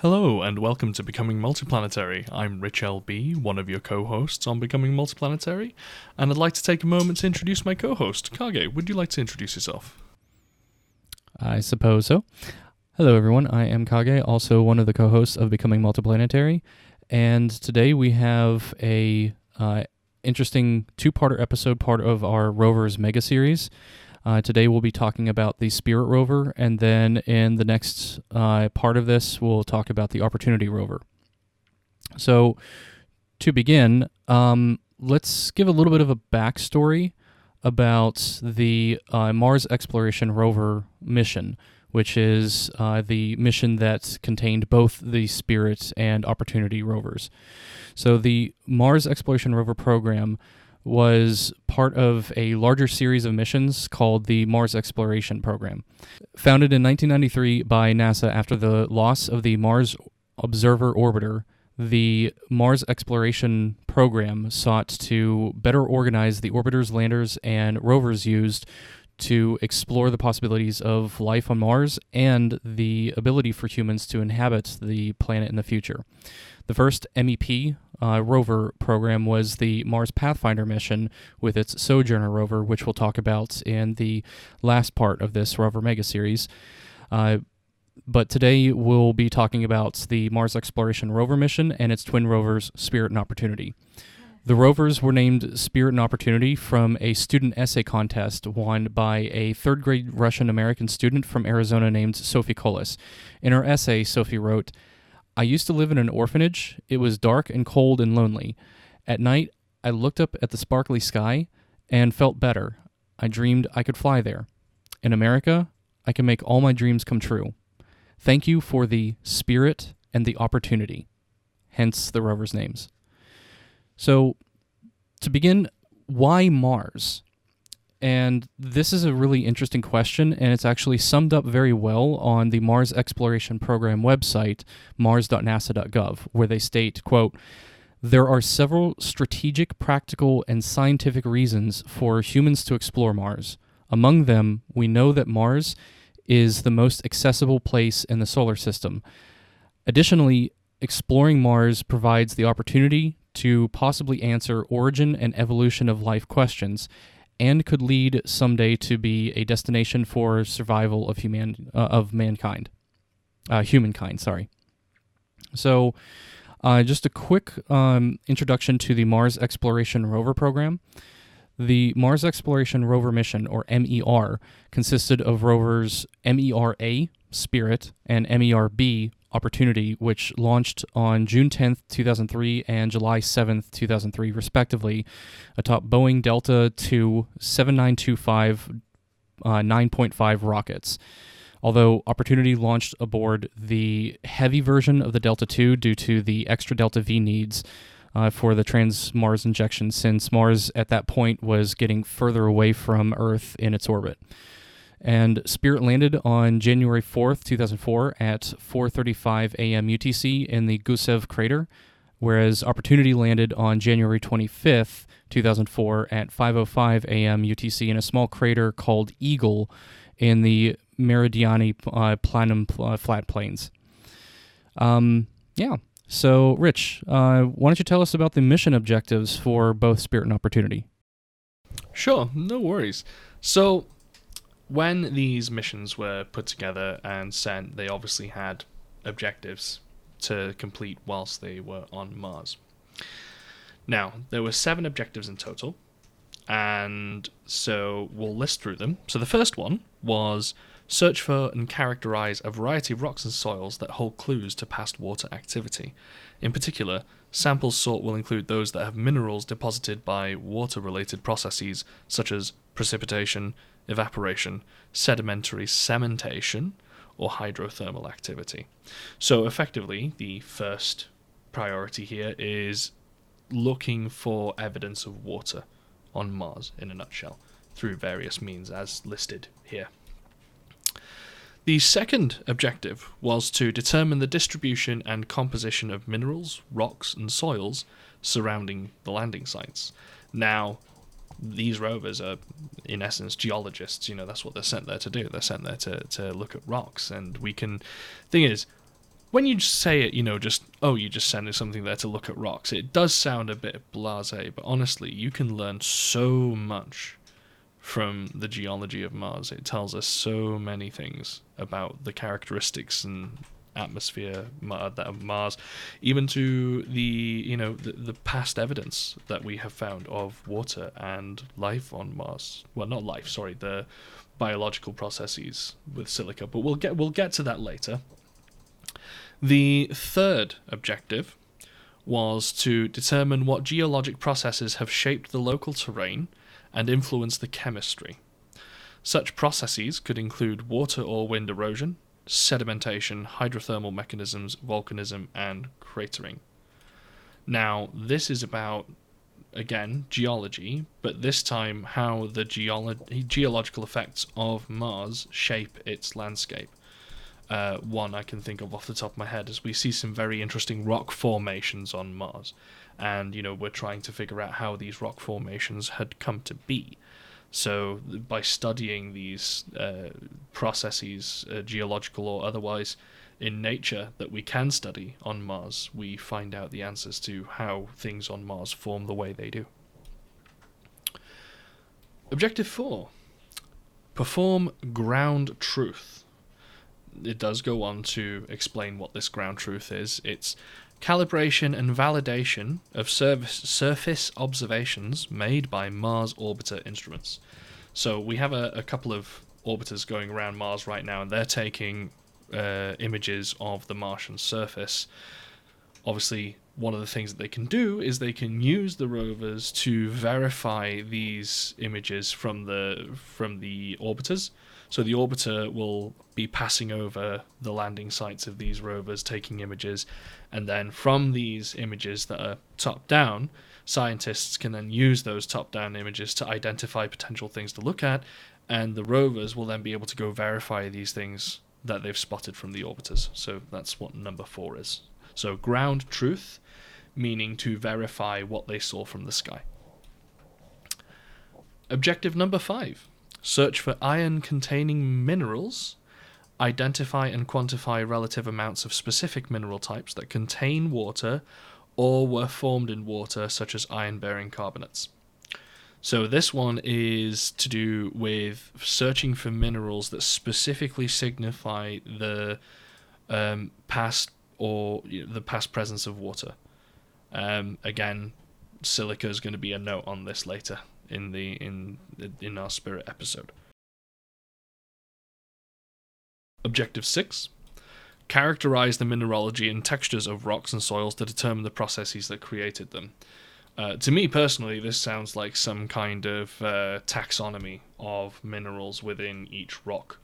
Hello, and welcome to Becoming Multiplanetary. I'm Rich LB, one of your co hosts on Becoming Multiplanetary, and I'd like to take a moment to introduce my co host. Kage, would you like to introduce yourself? I suppose so. Hello, everyone. I am Kage, also one of the co hosts of Becoming Multiplanetary, and today we have a uh, interesting two parter episode, part of our Rovers mega series. Uh, today we'll be talking about the Spirit rover, and then in the next uh, part of this, we'll talk about the Opportunity rover. So, to begin, um, let's give a little bit of a backstory about the uh, Mars Exploration Rover mission, which is uh, the mission that contained both the Spirit and Opportunity rovers. So, the Mars Exploration Rover program was part of a larger series of missions called the Mars Exploration Program. Founded in 1993 by NASA after the loss of the Mars Observer Orbiter, the Mars Exploration Program sought to better organize the orbiters, landers, and rovers used to explore the possibilities of life on Mars and the ability for humans to inhabit the planet in the future. The first MEP uh, rover program was the Mars Pathfinder mission with its Sojourner rover, which we'll talk about in the last part of this rover mega series. Uh, but today we'll be talking about the Mars Exploration rover mission and its twin rovers, Spirit and Opportunity. The rovers were named Spirit and Opportunity from a student essay contest won by a third grade Russian American student from Arizona named Sofi Collis. In her essay, Sofi wrote, I used to live in an orphanage. It was dark and cold and lonely. At night, I looked up at the sparkly sky and felt better. I dreamed I could fly there. In America, I can make all my dreams come true. Thank you for the spirit and the opportunity, hence the rover's names. So, to begin, why Mars? And this is a really interesting question, and it's actually summed up very well on the Mars Exploration Program website, mars.nasa.gov, where they state, quote, there are several strategic, practical, and scientific reasons for humans to explore Mars. Among them, we know that Mars is the most accessible place in the solar system. Additionally, exploring Mars provides the opportunity to possibly answer origin and evolution of life questions and could lead someday to be a destination for survival of human uh, of mankind, uh, humankind. Sorry. So, uh, just a quick um, introduction to the Mars Exploration Rover program. The Mars Exploration Rover mission, or MER, consisted of rovers MER-A, Spirit, and MER-B, Opportunity, which launched on June 10th, 2003 and July 7th, 2003, respectively, atop Boeing Delta II 7925 uh, 9.5 rockets. Although Opportunity launched aboard the heavy version of the Delta II due to the extra Delta V needs uh, for the trans Mars injection, since Mars at that point was getting further away from Earth in its orbit and Spirit landed on January 4th, 2004 at 4:35 a.m. UTC in the Gusev crater, whereas Opportunity landed on January 25th, 2004 at 5:05 a.m. UTC in a small crater called Eagle in the Meridiani uh, Planum uh, flat plains. Um, yeah. So, Rich, uh, why don't you tell us about the mission objectives for both Spirit and Opportunity? Sure, no worries. So, when these missions were put together and sent, they obviously had objectives to complete whilst they were on Mars. Now, there were seven objectives in total, and so we'll list through them. So the first one was search for and characterize a variety of rocks and soils that hold clues to past water activity. In particular, samples sought will include those that have minerals deposited by water related processes such as precipitation, evaporation, sedimentary cementation, or hydrothermal activity. So, effectively, the first priority here is looking for evidence of water on Mars in a nutshell through various means as listed here. The second objective was to determine the distribution and composition of minerals, rocks, and soils surrounding the landing sites. Now, these rovers are, in essence, geologists. You know, that's what they're sent there to do. They're sent there to, to look at rocks. And we can. Thing is, when you say it, you know, just oh, you're just sending something there to look at rocks. It does sound a bit blasé, but honestly, you can learn so much from the geology of Mars. It tells us so many things about the characteristics and atmosphere of uh, Mars, even to the you know the, the past evidence that we have found of water and life on Mars. Well, not life, sorry, the biological processes with silica. But we'll get we'll get to that later. The third objective was to determine what geologic processes have shaped the local terrain and influenced the chemistry. Such processes could include water or wind erosion, sedimentation, hydrothermal mechanisms, volcanism, and cratering. Now, this is about, again, geology, but this time how the geolo- geological effects of Mars shape its landscape. Uh, one I can think of off the top of my head is we see some very interesting rock formations on Mars, and you know we're trying to figure out how these rock formations had come to be. So by studying these uh, processes, uh, geological or otherwise, in nature that we can study on Mars, we find out the answers to how things on Mars form the way they do. Objective 4 Perform ground truth. It does go on to explain what this ground truth is. It's calibration and validation of surface observations made by Mars orbiter instruments. So we have a, a couple of orbiters going around Mars right now, and they're taking uh, images of the Martian surface. Obviously, one of the things that they can do is they can use the rovers to verify these images from the from the orbiters. So the orbiter will be passing over the landing sites of these rovers, taking images, and then from these images that are top down, scientists can then use those top down images to identify potential things to look at, and the rovers will then be able to go verify these things that they've spotted from the orbiters. So that's what number four is. So ground truth, meaning to verify what they saw from the sky. Objective number five search for iron containing minerals identify and quantify relative amounts of specific mineral types that contain water or were formed in water, such as iron bearing carbonates. So, this one is to do with searching for minerals that specifically signify the um, past or you know, the past presence of water. Um, again, silica is going to be a note on this later in the in in our spirit episode. Objective 6 Characterize the mineralogy and textures of rocks and soils to determine the processes that created them. Uh, to me personally, this sounds like some kind of uh, taxonomy of minerals within each rock.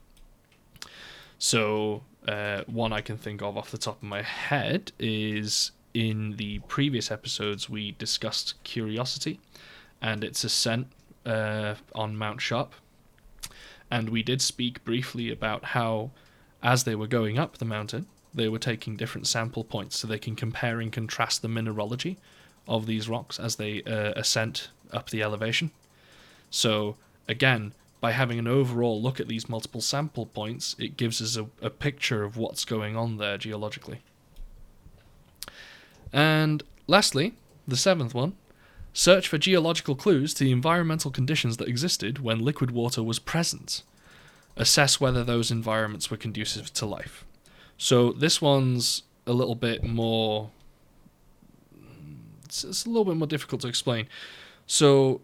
So, uh, one I can think of off the top of my head is in the previous episodes we discussed curiosity and its ascent uh, on Mount Sharp. And we did speak briefly about how as they were going up the mountain, they were taking different sample points so they can compare and contrast the mineralogy of these rocks as they uh, ascent up the elevation. So, again, by having an overall look at these multiple sample points, it gives us a, a picture of what's going on there geologically. And lastly, the seventh one search for geological clues to the environmental conditions that existed when liquid water was present assess whether those environments were conducive to life. So this one's a little bit more. It's, it's a little bit more difficult to explain. So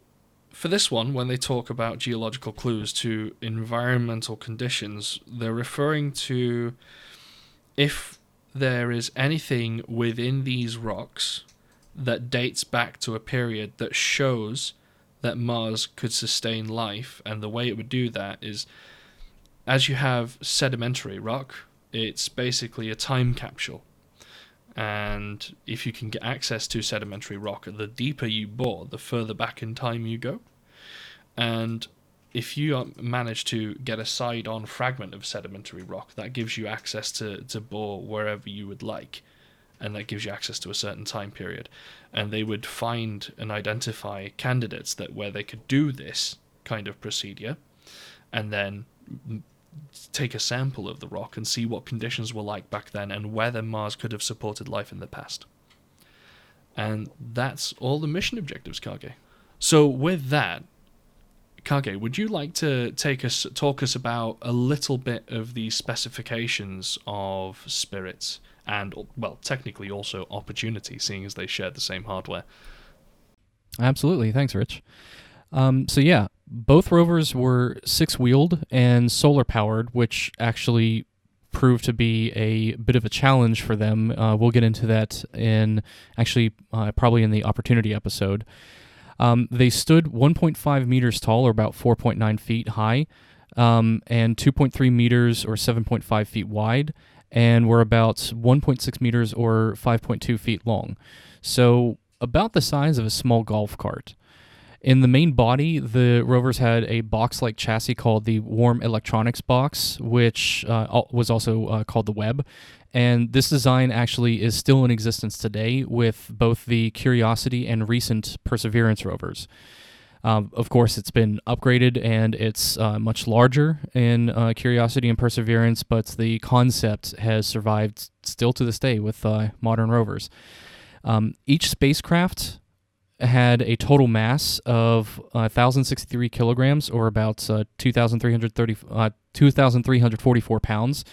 for this one, when they talk about geological clues to environmental conditions, they're referring to if there is anything within these rocks that dates back to a period that shows that Mars could sustain life, and the way it would do that is as you have sedimentary rock, it's basically a time capsule. And if you can get access to sedimentary rock, the deeper you bore, the further back in time you go. And if you manage to get a side on fragment of sedimentary rock, that gives you access to, to bore wherever you would like. And that gives you access to a certain time period. And they would find and identify candidates that where they could do this kind of procedure and then take a sample of the rock and see what conditions were like back then and whether Mars could have supported life in the past. And that's all the mission objectives, Kage. So with that, Kage, would you like to take us talk us about a little bit of the specifications of spirits and well, technically also opportunity, seeing as they share the same hardware? Absolutely. Thanks, Rich. Um, so yeah, both rovers were six-wheeled and solar-powered, which actually proved to be a bit of a challenge for them. Uh, we'll get into that in actually uh, probably in the opportunity episode. Um, they stood 1.5 meters tall, or about 4.9 feet high, um, and 2.3 meters, or 7.5 feet wide, and were about 1.6 meters, or 5.2 feet long. So about the size of a small golf cart. In the main body, the rovers had a box like chassis called the Warm Electronics Box, which uh, was also uh, called the Web. And this design actually is still in existence today with both the Curiosity and recent Perseverance rovers. Um, of course, it's been upgraded and it's uh, much larger in uh, Curiosity and Perseverance, but the concept has survived still to this day with uh, modern rovers. Um, each spacecraft had a total mass of uh, 1,063 kilograms, or about uh, 2,330, uh, 2,344 pounds,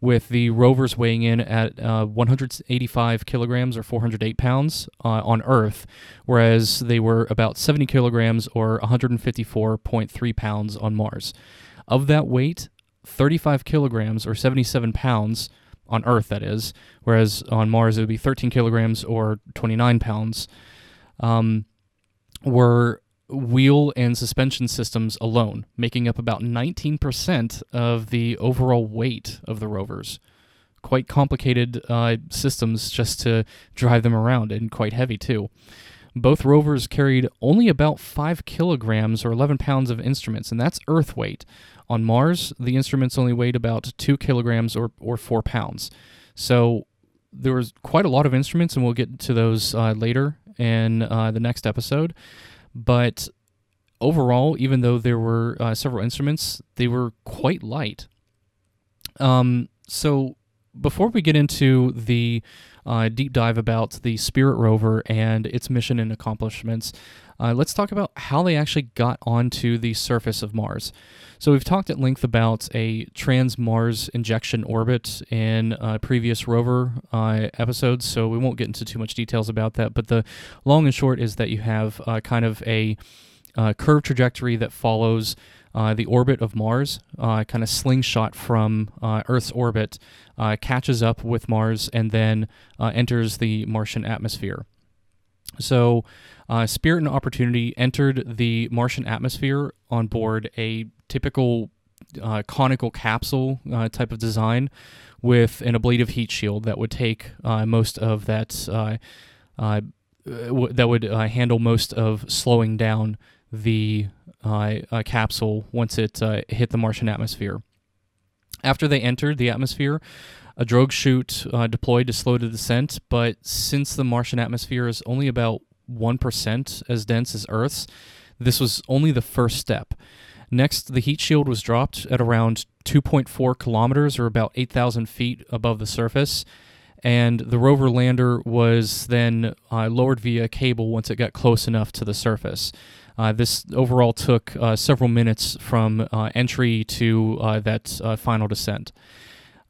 with the rovers weighing in at uh, 185 kilograms, or 408 pounds, uh, on Earth, whereas they were about 70 kilograms, or 154.3 pounds on Mars. Of that weight, 35 kilograms, or 77 pounds, on Earth, that is, whereas on Mars it would be 13 kilograms, or 29 pounds um, were wheel and suspension systems alone, making up about 19% of the overall weight of the rovers. Quite complicated uh, systems just to drive them around, and quite heavy too. Both rovers carried only about 5 kilograms or 11 pounds of instruments, and that's Earth weight. On Mars, the instruments only weighed about 2 kilograms or, or 4 pounds. So there was quite a lot of instruments, and we'll get to those uh, later in uh, the next episode. But overall, even though there were uh, several instruments, they were quite light. Um, so before we get into the uh, deep dive about the Spirit rover and its mission and accomplishments, uh, let's talk about how they actually got onto the surface of Mars. So, we've talked at length about a trans Mars injection orbit in uh, previous rover uh, episodes, so we won't get into too much details about that. But the long and short is that you have uh, kind of a uh, curved trajectory that follows. Uh, the orbit of Mars, uh, kind of slingshot from uh, Earth's orbit, uh, catches up with Mars, and then enters the Martian atmosphere. So, Spirit and Opportunity entered the Martian atmosphere on board a typical uh, conical capsule uh, type of design with an ablative heat shield that would take uh, most of that uh, uh, w- that would uh, handle most of slowing down the capsule once it hit the Martian atmosphere. After they entered the atmosphere, a drogue chute deployed to slow the descent, but since the Martian atmosphere is only about 1% as dense as Earth's, this was only the first step. Next, the heat shield was dropped at around 2.4 kilometers or about 8,000 feet above the surface. And the rover lander was then uh, lowered via cable once it got close enough to the surface. Uh, this overall took uh, several minutes from uh, entry to uh, that uh, final descent.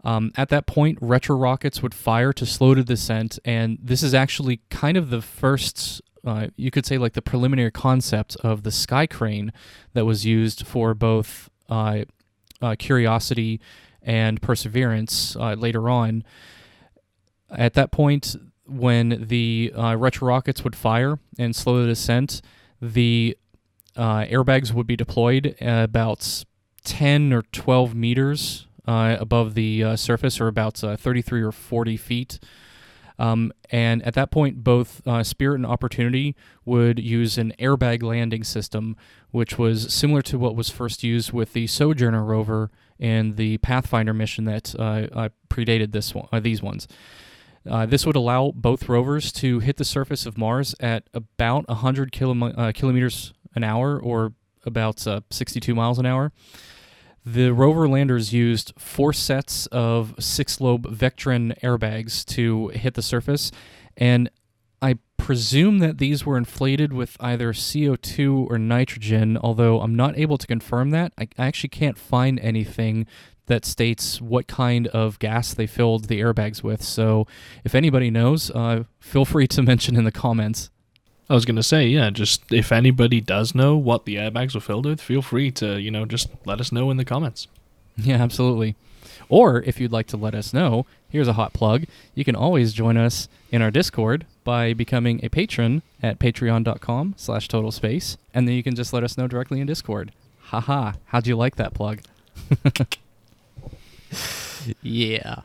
Um, at that point, retro rockets would fire to slow the descent, and this is actually kind of the first uh, you could say like the preliminary concept of the sky crane that was used for both uh, uh, Curiosity and Perseverance uh, later on. At that point, when the uh, retro rockets would fire and slow the descent, the airbags would be deployed about 10 or 12 meters above the surface, or about 33 or 40 feet um, and at that point, both uh, Spirit and Opportunity would use an airbag landing system, which was similar to what was first used with the Sojourner rover and the Pathfinder mission that uh, uh, predated this one, uh, these ones. Uh, this would allow both rovers to hit the surface of Mars at about 100 uh, kilometers an hour, or about 62 miles an hour. The rover landers used four sets of six lobe Vectran airbags to hit the surface, and I presume that these were inflated with either CO2 or nitrogen, although I'm not able to confirm that. I actually can't find anything that states what kind of gas they filled the airbags with. So if anybody knows, uh, feel free to mention in the comments. I was going to say, yeah, just if anybody does know what the airbags were filled with, feel free to, you know, just let us know in the comments. Yeah, absolutely. Or if you'd like to let us know, here's a hot plug. You can always join us in our Discord by becoming a patron at patreon.com slash total space. And then you can just let us know directly in Discord. Haha, how'd you like that plug? yeah.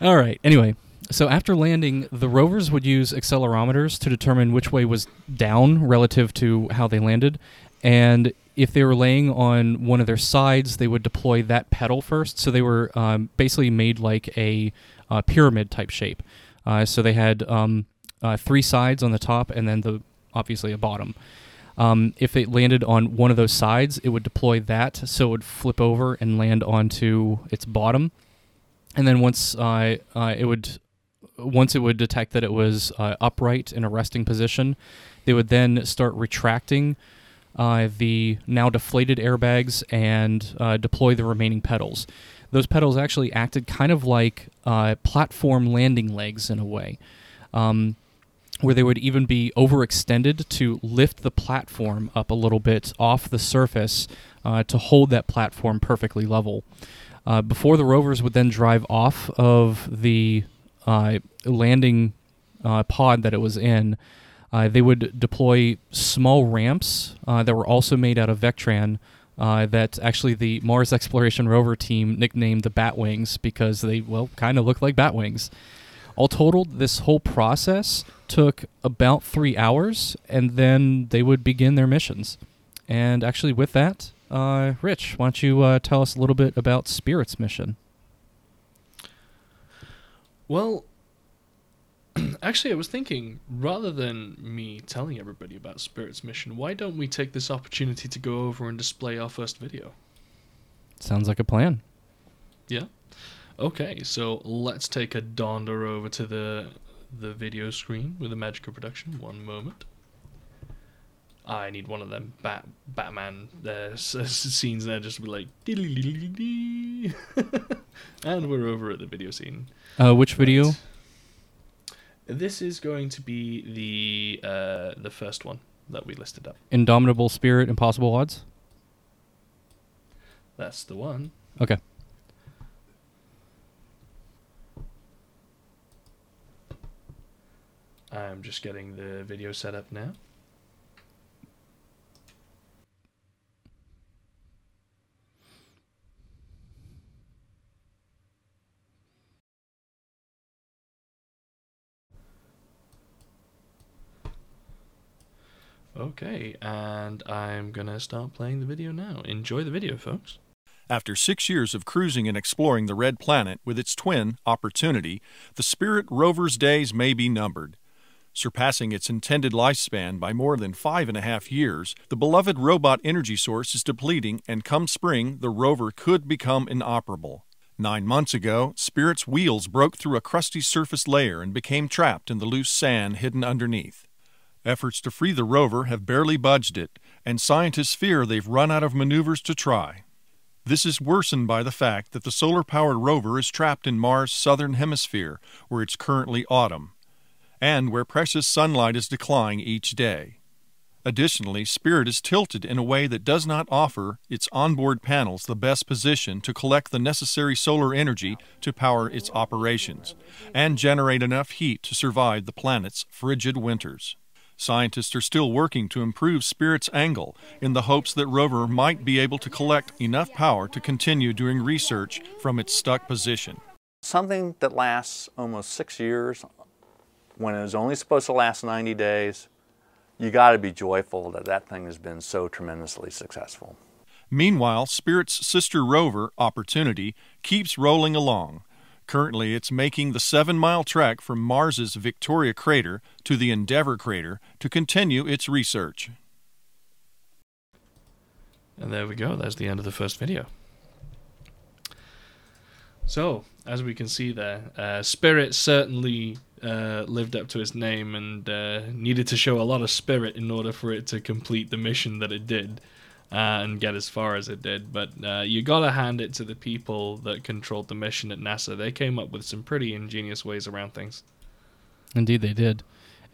All right. Anyway, so after landing, the rovers would use accelerometers to determine which way was down relative to how they landed. And if they were laying on one of their sides, they would deploy that petal first. So they were um, basically made like a uh, pyramid type shape. Uh, so they had um, uh, three sides on the top and then the obviously a bottom. Um, if it landed on one of those sides, it would deploy that, so it would flip over and land onto its bottom. And then once uh, uh, it would, once it would detect that it was uh, upright in a resting position, they would then start retracting uh, the now deflated airbags and uh, deploy the remaining petals. Those petals actually acted kind of like uh, platform landing legs in a way. Um, where they would even be overextended to lift the platform up a little bit off the surface uh, to hold that platform perfectly level. Uh, before the rovers would then drive off of the landing uh, pod that it was in, uh, they would deploy small ramps uh, that were also made out of Vectran. that actually the Mars Exploration Rover team nicknamed the Batwings because they, well, kind of look like Batwings. All totaled, this whole process took about three hours, and then they would begin their missions. And actually, with that, uh, Rich, why don't you uh, tell us a little bit about Spirit's mission? Well, actually, I was thinking rather than me telling everybody about Spirit's mission, why don't we take this opportunity to go over and display our first video? Sounds like a plan. Yeah. Okay, so let's take a donder over to the the video screen with the Magica production. One moment. I need one of them Bat Batman uh, scenes there just to be like, and we're over at the video scene. Uh, which video? Right. This is going to be the uh, the first one that we listed up. Indomitable Spirit, Impossible Odds. That's the one. Okay. I'm just getting the video set up now. Okay, and I'm gonna start playing the video now. Enjoy the video, folks. After six years of cruising and exploring the Red Planet with its twin, Opportunity, the Spirit rover's days may be numbered. Surpassing its intended lifespan by more than five and a half years, the beloved robot energy source is depleting, and come spring, the rover could become inoperable. Nine months ago, Spirit's wheels broke through a crusty surface layer and became trapped in the loose sand hidden underneath. Efforts to free the rover have barely budged it, and scientists fear they've run out of maneuvers to try. This is worsened by the fact that the solar powered rover is trapped in Mars' southern hemisphere, where it's currently autumn and where precious sunlight is declining each day. Additionally, Spirit is tilted in a way that does not offer its onboard panels the best position to collect the necessary solar energy to power its operations and generate enough heat to survive the planet's frigid winters. Scientists are still working to improve Spirit's angle in the hopes that rover might be able to collect enough power to continue doing research from its stuck position. Something that lasts almost six years when it was only supposed to last 90 days, you got to be joyful that that thing has been so tremendously successful. Meanwhile, Spirit's sister rover, Opportunity, keeps rolling along. Currently, it's making the seven mile trek from Mars's Victoria crater to the Endeavour crater to continue its research. And there we go, that's the end of the first video. So, as we can see there, uh, Spirit certainly uh, lived up to its name and uh, needed to show a lot of spirit in order for it to complete the mission that it did uh, and get as far as it did. But uh, you gotta hand it to the people that controlled the mission at NASA. They came up with some pretty ingenious ways around things. Indeed, they did.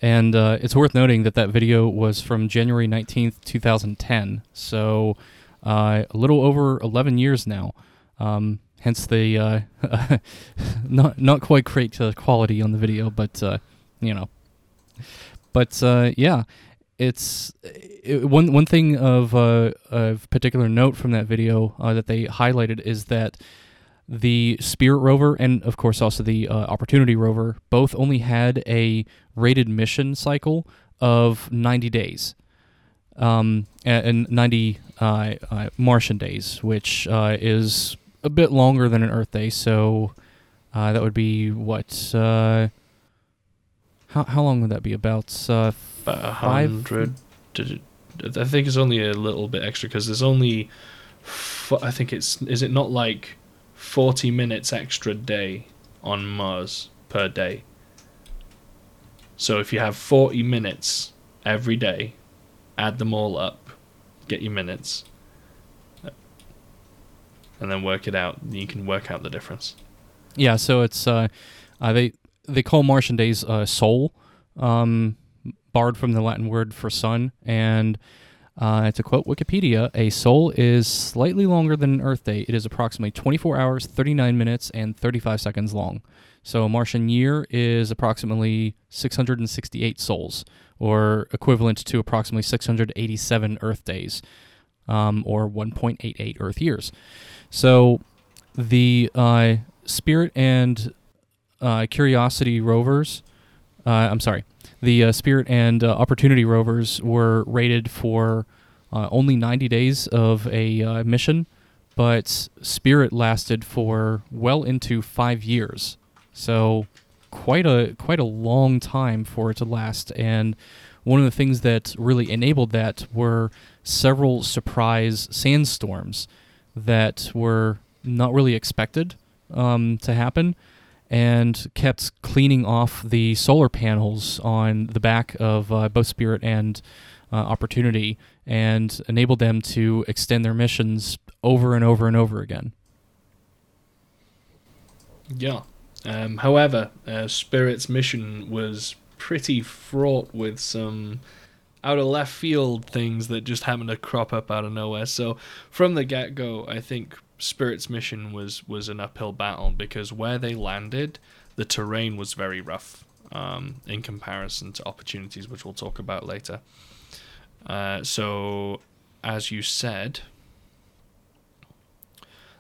And uh, it's worth noting that that video was from January 19th, 2010. So uh, a little over 11 years now. Um, hence the uh, not not quite great uh, quality on the video, but you know. But yeah, it's it, one one thing of uh, of particular note from that video uh, that they highlighted is that the Spirit rover and of course also the uh, Opportunity rover both only had a rated mission cycle of 90 days, um, and 90 uh, uh, Martian days, which uh, is a bit longer than an Earth day. So that would be what? How how long would that be? About uh, About a hundred. I think it's only a little bit extra because there's only. I think it's is it not like forty minutes extra day on Mars per day. So if you have forty minutes every day, add them all up, get your minutes, and then work it out. You can work out the difference. Yeah, so it's uh, uh, they they call Martian days uh, sol, um, borrowed from the Latin word for sun, and uh, to quote Wikipedia, a sol is slightly longer than an Earth day. It is approximately 24 hours, 39 minutes, and 35 seconds long. So a Martian year is approximately 668 sols, or equivalent to approximately 687 Earth days, um, or 1.88 Earth years. So the uh, Spirit and uh, Curiosity rovers, uh, I'm sorry, the uh, Spirit and uh, Opportunity rovers were rated for uh, only 90 days of a mission, but Spirit lasted for well into five years. So quite a quite a long time for it to last. And one of the things that really enabled that were several surprise sandstorms that were not really expected um, to happen and kept cleaning off the solar panels on the back of uh, both Spirit and uh, Opportunity and enabled them to extend their missions over and over and over again. Yeah. Um, however, uh, Spirit's mission was pretty fraught with some out of left field things that just happened to crop up out of nowhere. So from the get go, I think Spirit's mission was was an uphill battle because where they landed, the terrain was very rough um, in comparison to opportunities, which we'll talk about later. Uh, so, as you said,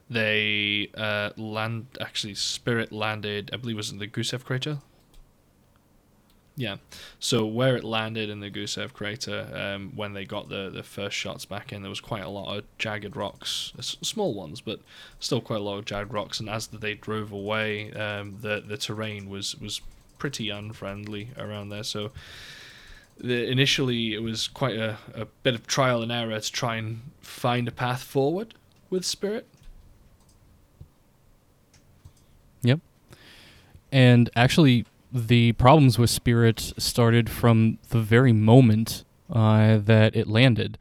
they uh, land actually Spirit landed, I believe it was in the Gusev crater. Yeah, so where it landed in the Gusev crater, um, when they got the, the first shots back in, there was quite a lot of jagged rocks, s- small ones, but still quite a lot of jagged rocks. And as they drove away, um, the the terrain was was pretty unfriendly around there. So the, initially, it was quite a, a bit of trial and error to try and find a path forward with Spirit. Yep. And actually, the problems with Spirit started from the very moment uh, that it landed.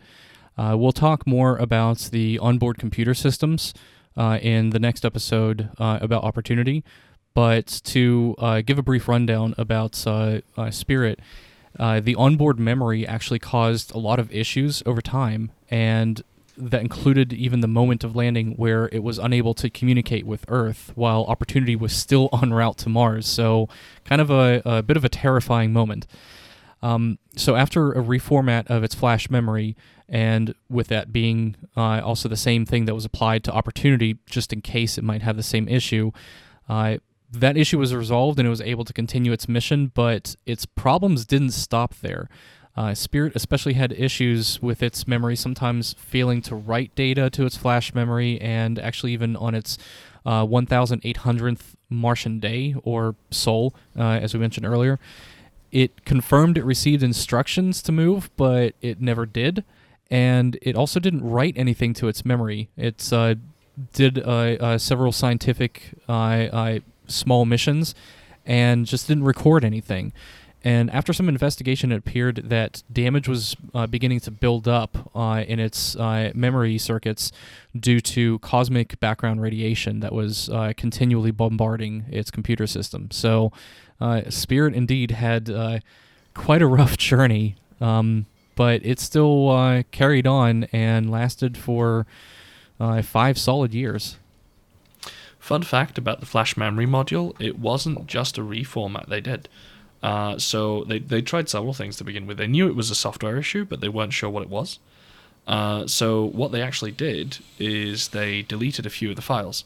Uh, we'll talk more about the onboard computer systems uh, in the next episode uh, about Opportunity. But to uh, give a brief rundown about uh, Spirit, the onboard memory actually caused a lot of issues over time, and that included even the moment of landing where it was unable to communicate with Earth while Opportunity was still en route to Mars. So, kind of a, a bit of a terrifying moment. Um, so, after a reformat of its flash memory, and with that being uh, also the same thing that was applied to Opportunity, just in case it might have the same issue, uh, that issue was resolved and it was able to continue its mission, but its problems didn't stop there. Uh, Spirit especially had issues with its memory, sometimes failing to write data to its flash memory, and actually even on its uh, 1,800th Martian day, or Sol, uh, as we mentioned earlier. It confirmed it received instructions to move, but it never did. And it also didn't write anything to its memory. Its uh, did uh, uh, several scientific small missions and just didn't record anything. And after some investigation, it appeared that damage was uh, beginning to build up uh, in its uh, memory circuits due to cosmic background radiation that was uh, continually bombarding its computer system. So, uh, Spirit indeed had uh, quite a rough journey, um, but it still carried on and lasted for five solid years. Fun fact about the flash memory module it wasn't just a reformat they did. Uh, so they, they tried several things to begin with. They knew it was a software issue, but they weren't sure what it was. Uh, so what they actually did is they deleted a few of the files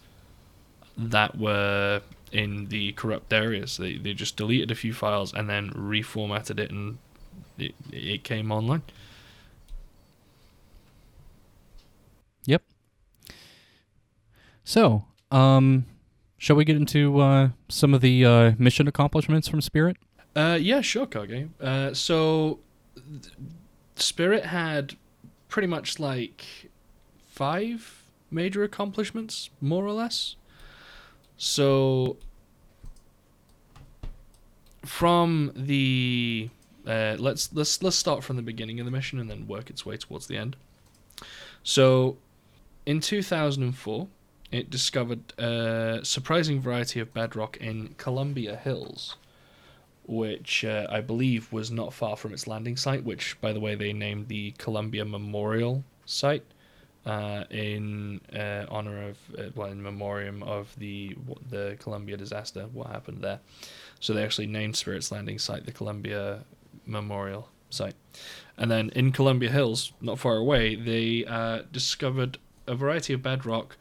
that were in the corrupt areas. They, they just deleted a few files and then reformatted it and it, it came online. Yep. So, um, shall we get into uh, some of the uh, mission accomplishments from Spirit? Uh, yeah, sure, Kage. Uh, so, Spirit had pretty much like five major accomplishments, more or less. So, from the uh, let's let's let's start from the beginning of the mission and then work its way towards the end. So, in 2004, it discovered a surprising variety of bedrock in Columbia Hills which uh, I believe was not far from its landing site, which, by the way, they named the Columbia Memorial Site uh, in uh, honor of, uh, well, in memoriam of the the Columbia disaster, what happened there. So they actually named Spirit's landing site the Columbia Memorial Site. And then in Columbia Hills, not far away, they uh, discovered a variety of bedrock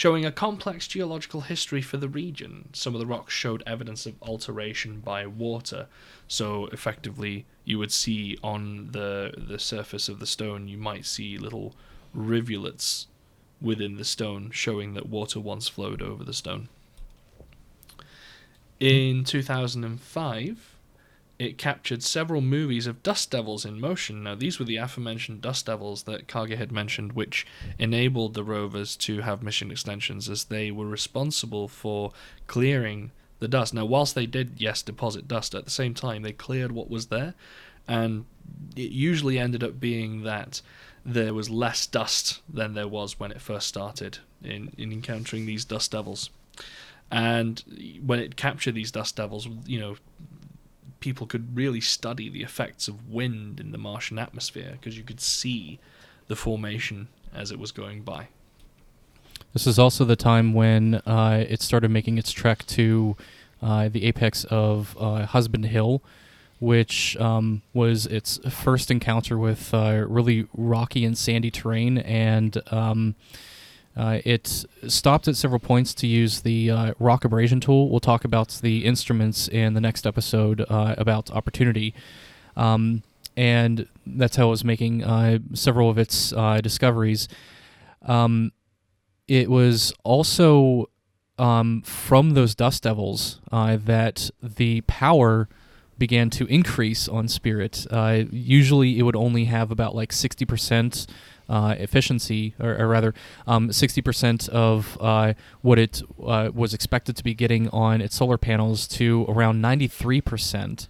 showing a complex geological history for the region. Some of the rocks showed evidence of alteration by water, so effectively you would see on the the surface of the stone you might see little rivulets within the stone showing that water once flowed over the stone. In 2005, it captured several movies of dust devils in motion. Now, these were the aforementioned dust devils that Kage had mentioned, which enabled the rovers to have mission extensions as they were responsible for clearing the dust. Now, whilst they did, yes, deposit dust, at the same time, they cleared what was there, and it usually ended up being that there was less dust than there was when it first started in, in encountering these dust devils. And when it captured these dust devils, you know, people could really study the effects of wind in the Martian atmosphere because you could see the formation as it was going by. This is also the time when uh, it started making its trek to uh, the apex of uh, Husband Hill, which um, was its first encounter with uh, really rocky and sandy terrain and. Um, uh, it stopped at several points to use the uh, rock abrasion tool. We'll talk about the instruments in the next episode uh, about opportunity. Um, and that's how it was making uh, several of its uh, discoveries. Um, it was also um, from those dust devils uh, that the power began to increase on Spirit. usually, it would only have about like 60% uh, efficiency, or, or rather, um, 60% of uh, what it uh, was expected to be getting on its solar panels to around 93%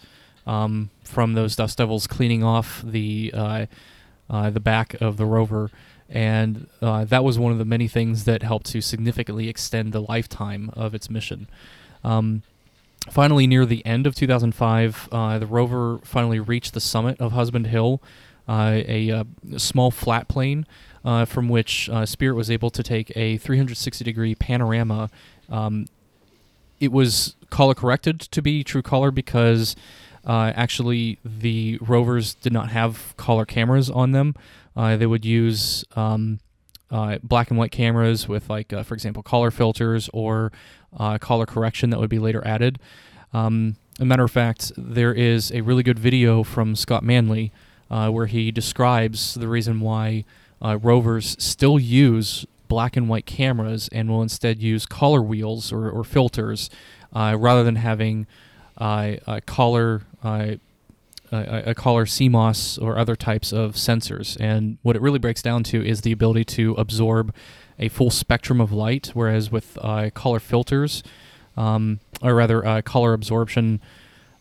um, from those dust devils cleaning off the uh, uh, the back of the rover. And uh, that was one of the many things that helped to significantly extend the lifetime of its mission. Um, finally, near the end of 2005, the rover finally reached the summit of Husband Hill, a, a, uh, small flat plane uh, from which Spirit was able to take a 360 degree panorama. Um, it was color corrected to be true color because uh, actually the rovers did not have color cameras on them. Uh, they would use um, uh, black and white cameras with, like, for example, color filters or color correction that would be later added. Um, a matter of fact, there is a really good video from Scott Manley uh, where he describes the reason why uh, rovers still use black and white cameras and will instead use color wheels or, or filters uh, rather than having uh, a color uh, a, color CMOS or other types of sensors. And what it really breaks down to is the ability to absorb a full spectrum of light, whereas with color filters, um, or rather uh, color absorption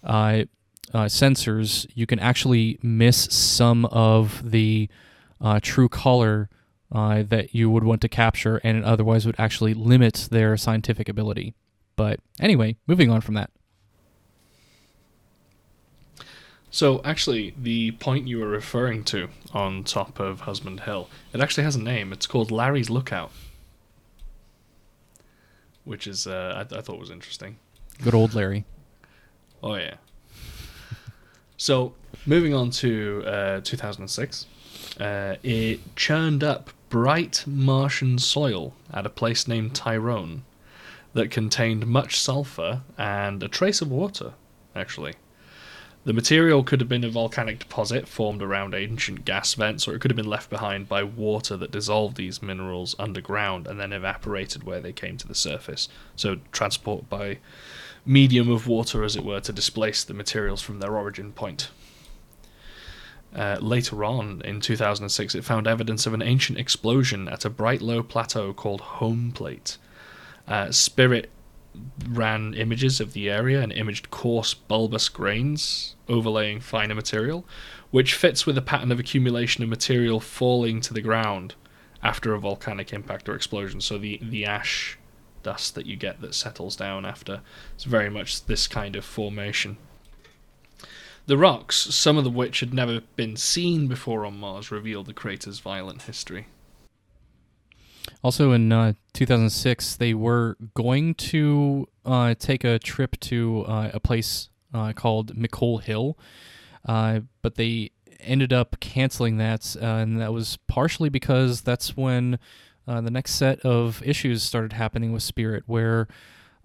uh, uh, sensors, you can actually miss some of the uh, true color uh, that you would want to capture, and it otherwise would actually limit their scientific ability. But anyway, moving on from that. So actually, the point you were referring to on top of Husband Hill, it actually has a name. It's called Larry's Lookout, which is uh, I, I thought was interesting. Good old Larry. Oh yeah. So moving on to uh, 2006, uh, it churned up bright Martian soil at a place named Tyrone that contained much sulfur and a trace of water, actually. The material could have been a volcanic deposit formed around ancient gas vents, or it could have been left behind by water that dissolved these minerals underground and then evaporated where they came to the surface. So, transport by medium of water, as it were, to displace the materials from their origin point. Uh, later on, in 2006, it found evidence of an ancient explosion at a bright low plateau called Home Plate. Uh, Spirit ran images of the area and imaged coarse bulbous grains overlaying finer material, which fits with a pattern of accumulation of material falling to the ground after a volcanic impact or explosion. So the, the ash dust that you get that settles down after. It's very much this kind of formation. The rocks, some of which had never been seen before on Mars, revealed the crater's violent history. Also, in uh, 2006, they were going to uh, take a trip to uh, a place uh, called McCool Hill, uh, but they ended up canceling that, uh, and that was partially because that's when the next set of issues started happening with Spirit, where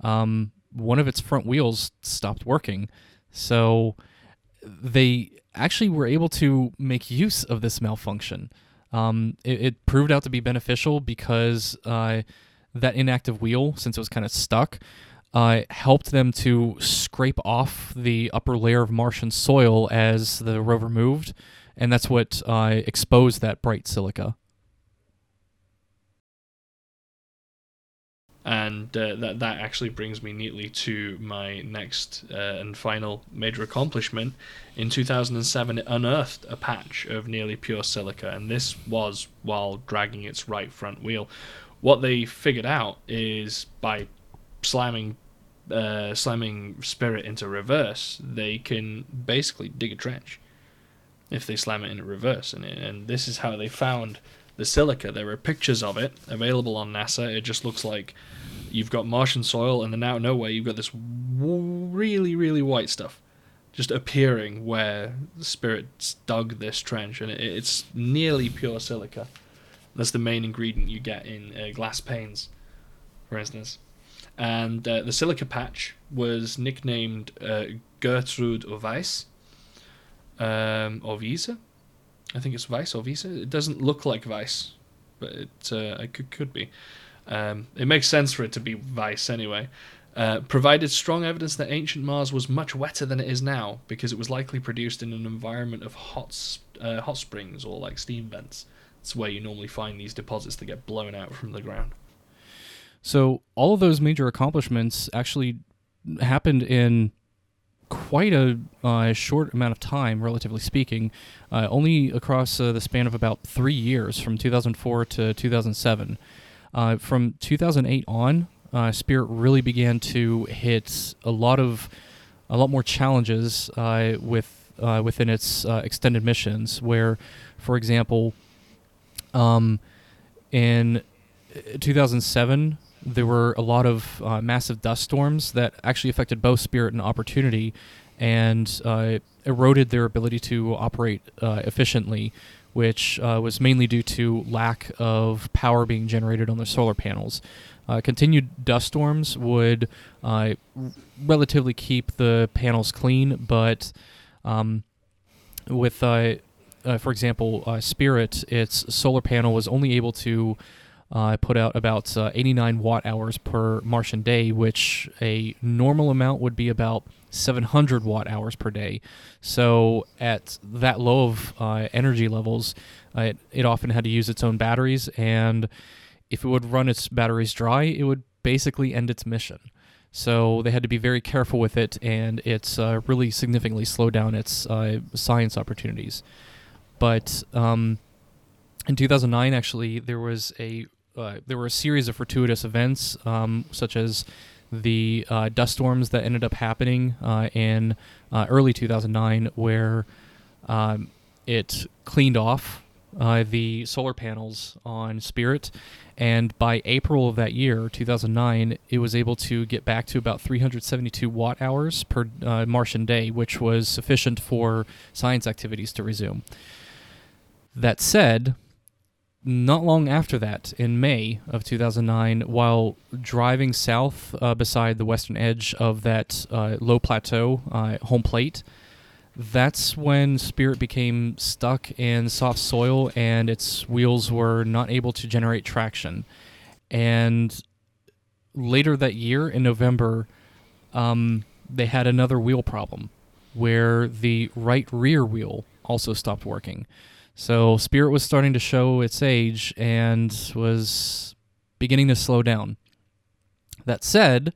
um, one of its front wheels stopped working. So they actually were able to make use of this malfunction. Um, it, it, proved out to be beneficial because uh, that inactive wheel, since it was kind of stuck, uh, helped them to scrape off the upper layer of Martian soil as the rover moved, and that's what uh, exposed that bright silica. And uh, that that actually brings me neatly to my next uh, and final major accomplishment. In 2007, it unearthed a patch of nearly pure silica, and this was while dragging its right front wheel. What they figured out is by slamming uh, slamming Spirit into reverse, they can basically dig a trench if they slam it in reverse, and and this is how they found the silica. There are pictures of it available on NASA. It just looks like you've got Martian soil, and then out of nowhere you've got this really, really white stuff just appearing where the spirits dug this trench, and it, it's nearly pure silica. That's the main ingredient you get in uh, glass panes, for instance. And uh, the silica patch was nicknamed uh, Gertrude or Weiss, um, or Visa. I think it's Vice or Visa. It doesn't look like Vice, but it, uh, it could, could be. Um, it makes sense for it to be Vice anyway. Uh, provided strong evidence that ancient Mars was much wetter than it is now because it was likely produced in an environment of hot, uh, hot springs or like steam vents. It's where you normally find these deposits that get blown out from the ground. So all of those major accomplishments actually happened in quite a uh, short amount of time, relatively speaking, uh, only across uh, the span of about three years, from 2004 to 2007. Uh, from 2008 on, uh, Spirit really began to hit a lot of a lot more challenges uh, with within its extended missions. Where, for example, um, in 2007, there were a lot of uh, massive dust storms that actually affected both Spirit and Opportunity, and eroded their ability to operate efficiently which uh, was mainly due to lack of power being generated on the solar panels. Uh, continued dust storms would uh, relatively keep the panels clean, but um, with, uh, uh, for example, uh, Spirit, its solar panel was only able to put out about 89 watt hours per Martian day, which a normal amount would be about 700 watt hours per day. So at that low of uh, energy levels, uh, it, it, often had to use its own batteries, and if it would run its batteries dry, it would basically end its mission. So they had to be very careful with it, and it's uh, really significantly slowed down its uh, science opportunities. But um, in 2009, actually, there was a uh, there were a series of fortuitous events, um, such as the uh, dust storms that ended up happening uh, in uh, early 2009, where um, it cleaned off uh, the solar panels on Spirit, and by April of that year, 2009, it was able to get back to about 372 watt hours per Martian day, which was sufficient for science activities to resume. That said, not long after that, in May of 2009, while driving south uh, beside the western edge of that uh, low plateau, uh, home plate, that's when Spirit became stuck in soft soil and its wheels were not able to generate traction. And later that year, in November, um, they had another wheel problem where the right rear wheel also stopped working. So Spirit was starting to show its age and was beginning to slow down. That said,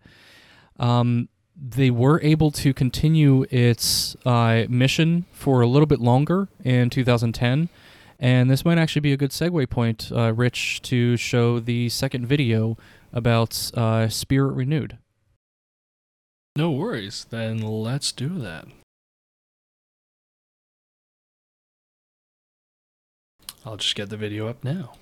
um, they were able to continue its uh, mission for a little bit longer in 2010. And this might actually be a good segue point, uh, Rich, to show the second video about uh, Spirit Renewed. No worries. Then let's do that. I'll just get the video up now.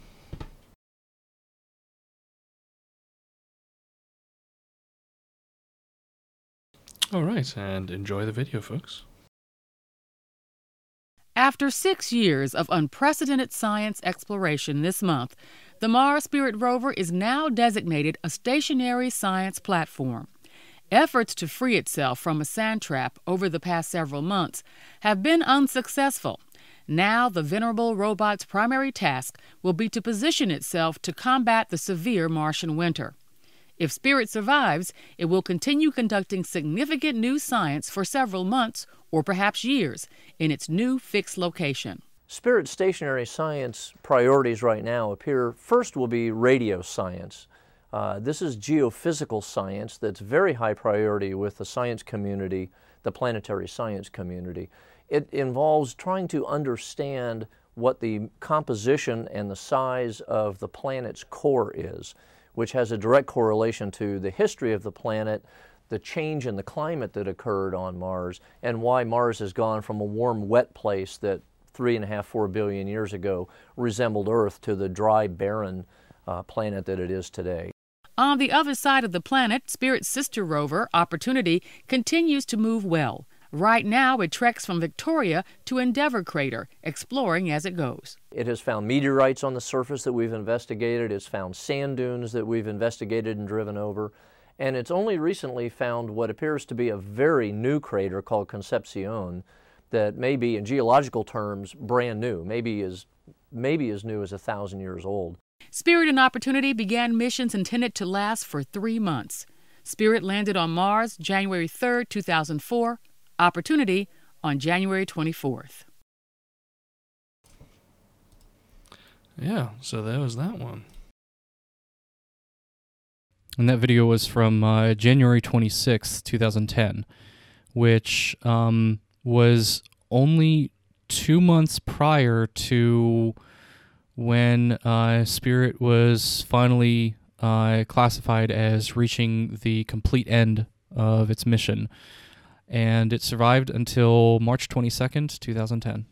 Alright, and enjoy the video, folks. After six years of unprecedented science exploration this month, the Mars Spirit rover is now designated a stationary science platform. Efforts to free itself from a sand trap over the past several months have been unsuccessful. Now, the venerable robot's primary task will be to position itself to combat the severe Martian winter. If Spirit survives, it will continue conducting significant new science for several months or perhaps years in its new fixed location. Spirit stationary science priorities right now appear first will be radio science. Uh, this is geophysical science that's very high priority with the science community, the planetary science community. It involves trying to understand what the composition and the size of the planet's core is, which has a direct correlation to the history of the planet, the change in the climate that occurred on Mars, and why Mars has gone from a warm, wet place that three and a half, four billion years ago resembled Earth to the dry, barren uh, planet that it is today. On the other side of the planet, Spirit's sister rover, Opportunity, continues to move well. Right now, it treks from Victoria to Endeavour Crater, exploring as it goes. It has found meteorites on the surface that we've investigated, it's found sand dunes that we've investigated and driven over, and it's only recently found what appears to be a very new crater called Concepcion that may be, in geological terms, brand new, maybe as, maybe as new as a thousand years old. Spirit and Opportunity began missions intended to last for three months. Spirit landed on Mars January 3, 2004, Opportunity on January 24th. Yeah, so there was that one. And that video was from uh, January 26th, 2010, which um, was only two months prior to when uh, Spirit was finally uh, classified as reaching the complete end of its mission and it survived until March 22nd, 2010.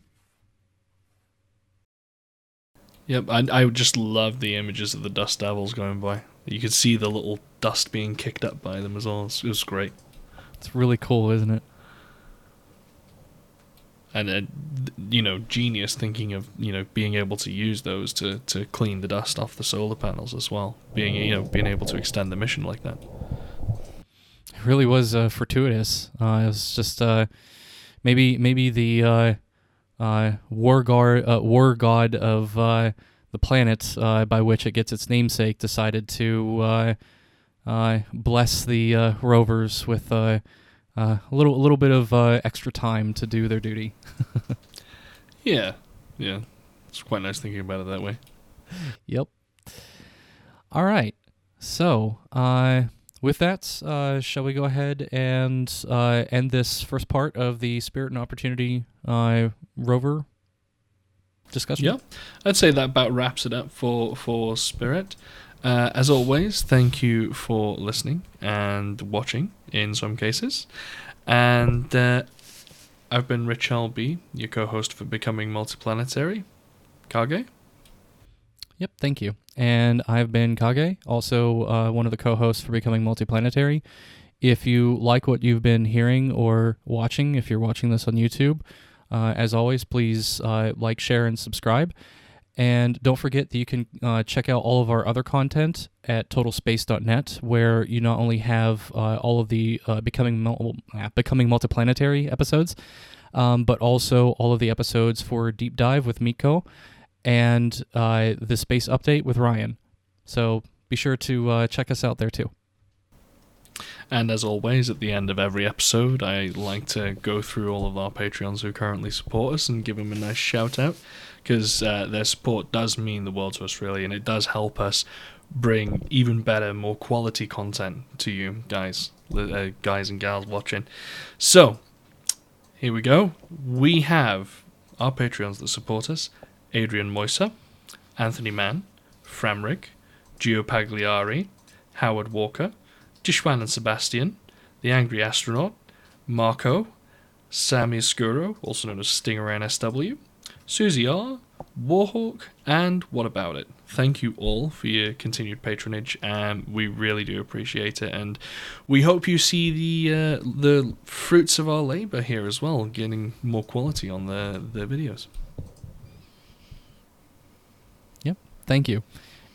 Yep, I, I just love the images of the dust devils going by. You could see the little dust being kicked up by them as well. It was great. It's really cool, isn't it? And uh, you know, genius thinking of you know being able to use those to, to clean the dust off the solar panels as well. Being you know being able to extend the mission like that really was uh, fortuitous. Uh, it was just uh, maybe maybe the uh, uh, war guard uh, war god of the planet by which it gets its namesake decided to bless the rovers with a little a little bit of extra time to do their duty. yeah, yeah, it's quite nice thinking about it that way. Yep. All right. So, uh, with that, uh, shall we go ahead and uh, end this first part of the Spirit and Opportunity uh, rover discussion? Yeah, I'd say that about wraps it up for for Spirit. Uh, as always, thank you for listening and watching in some cases. And uh, I've been Rich L.B., your co-host for Becoming Multiplanetary. Kage. Yep, thank you. And I've been Kage, also uh, one of the co hosts for Becoming Multiplanetary. If you like what you've been hearing or watching, if you're watching this on YouTube, uh, as always, please uh, like, share, and subscribe. And don't forget that you can uh, check out all of our other content at totalspace.net, where you not only have uh, all of the uh, becoming mul- becoming multiplanetary episodes, um, but also all of the episodes for Deep Dive with Miko and uh, the space update with Ryan. So be sure to uh, check us out there too. And as always, at the end of every episode, I like to go through all of our Patreons who currently support us and give them a nice shout out because uh, their support does mean the world to us, really, and it does help us bring even better, more quality content to you guys, uh, guys and gals watching. So, here we go. We have our Patreons that support us Adrian Moisa, Anthony Mann, Framrig, Gio Pagliari, Howard Walker, Dishwan and Sebastian, The Angry Astronaut, Marco, Sammy Escuro, also known as Stinger NSW, Susie R, Warhawk, and What About It. Thank you all for your continued patronage, and we really do appreciate it. And we hope you see the uh, the fruits of our labor here as well, getting more quality on the the videos. Thank you.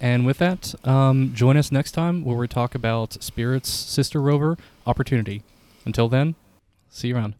And with that, um, join us next time where we talk about Spirit's sister rover, Opportunity. Until then, see you around.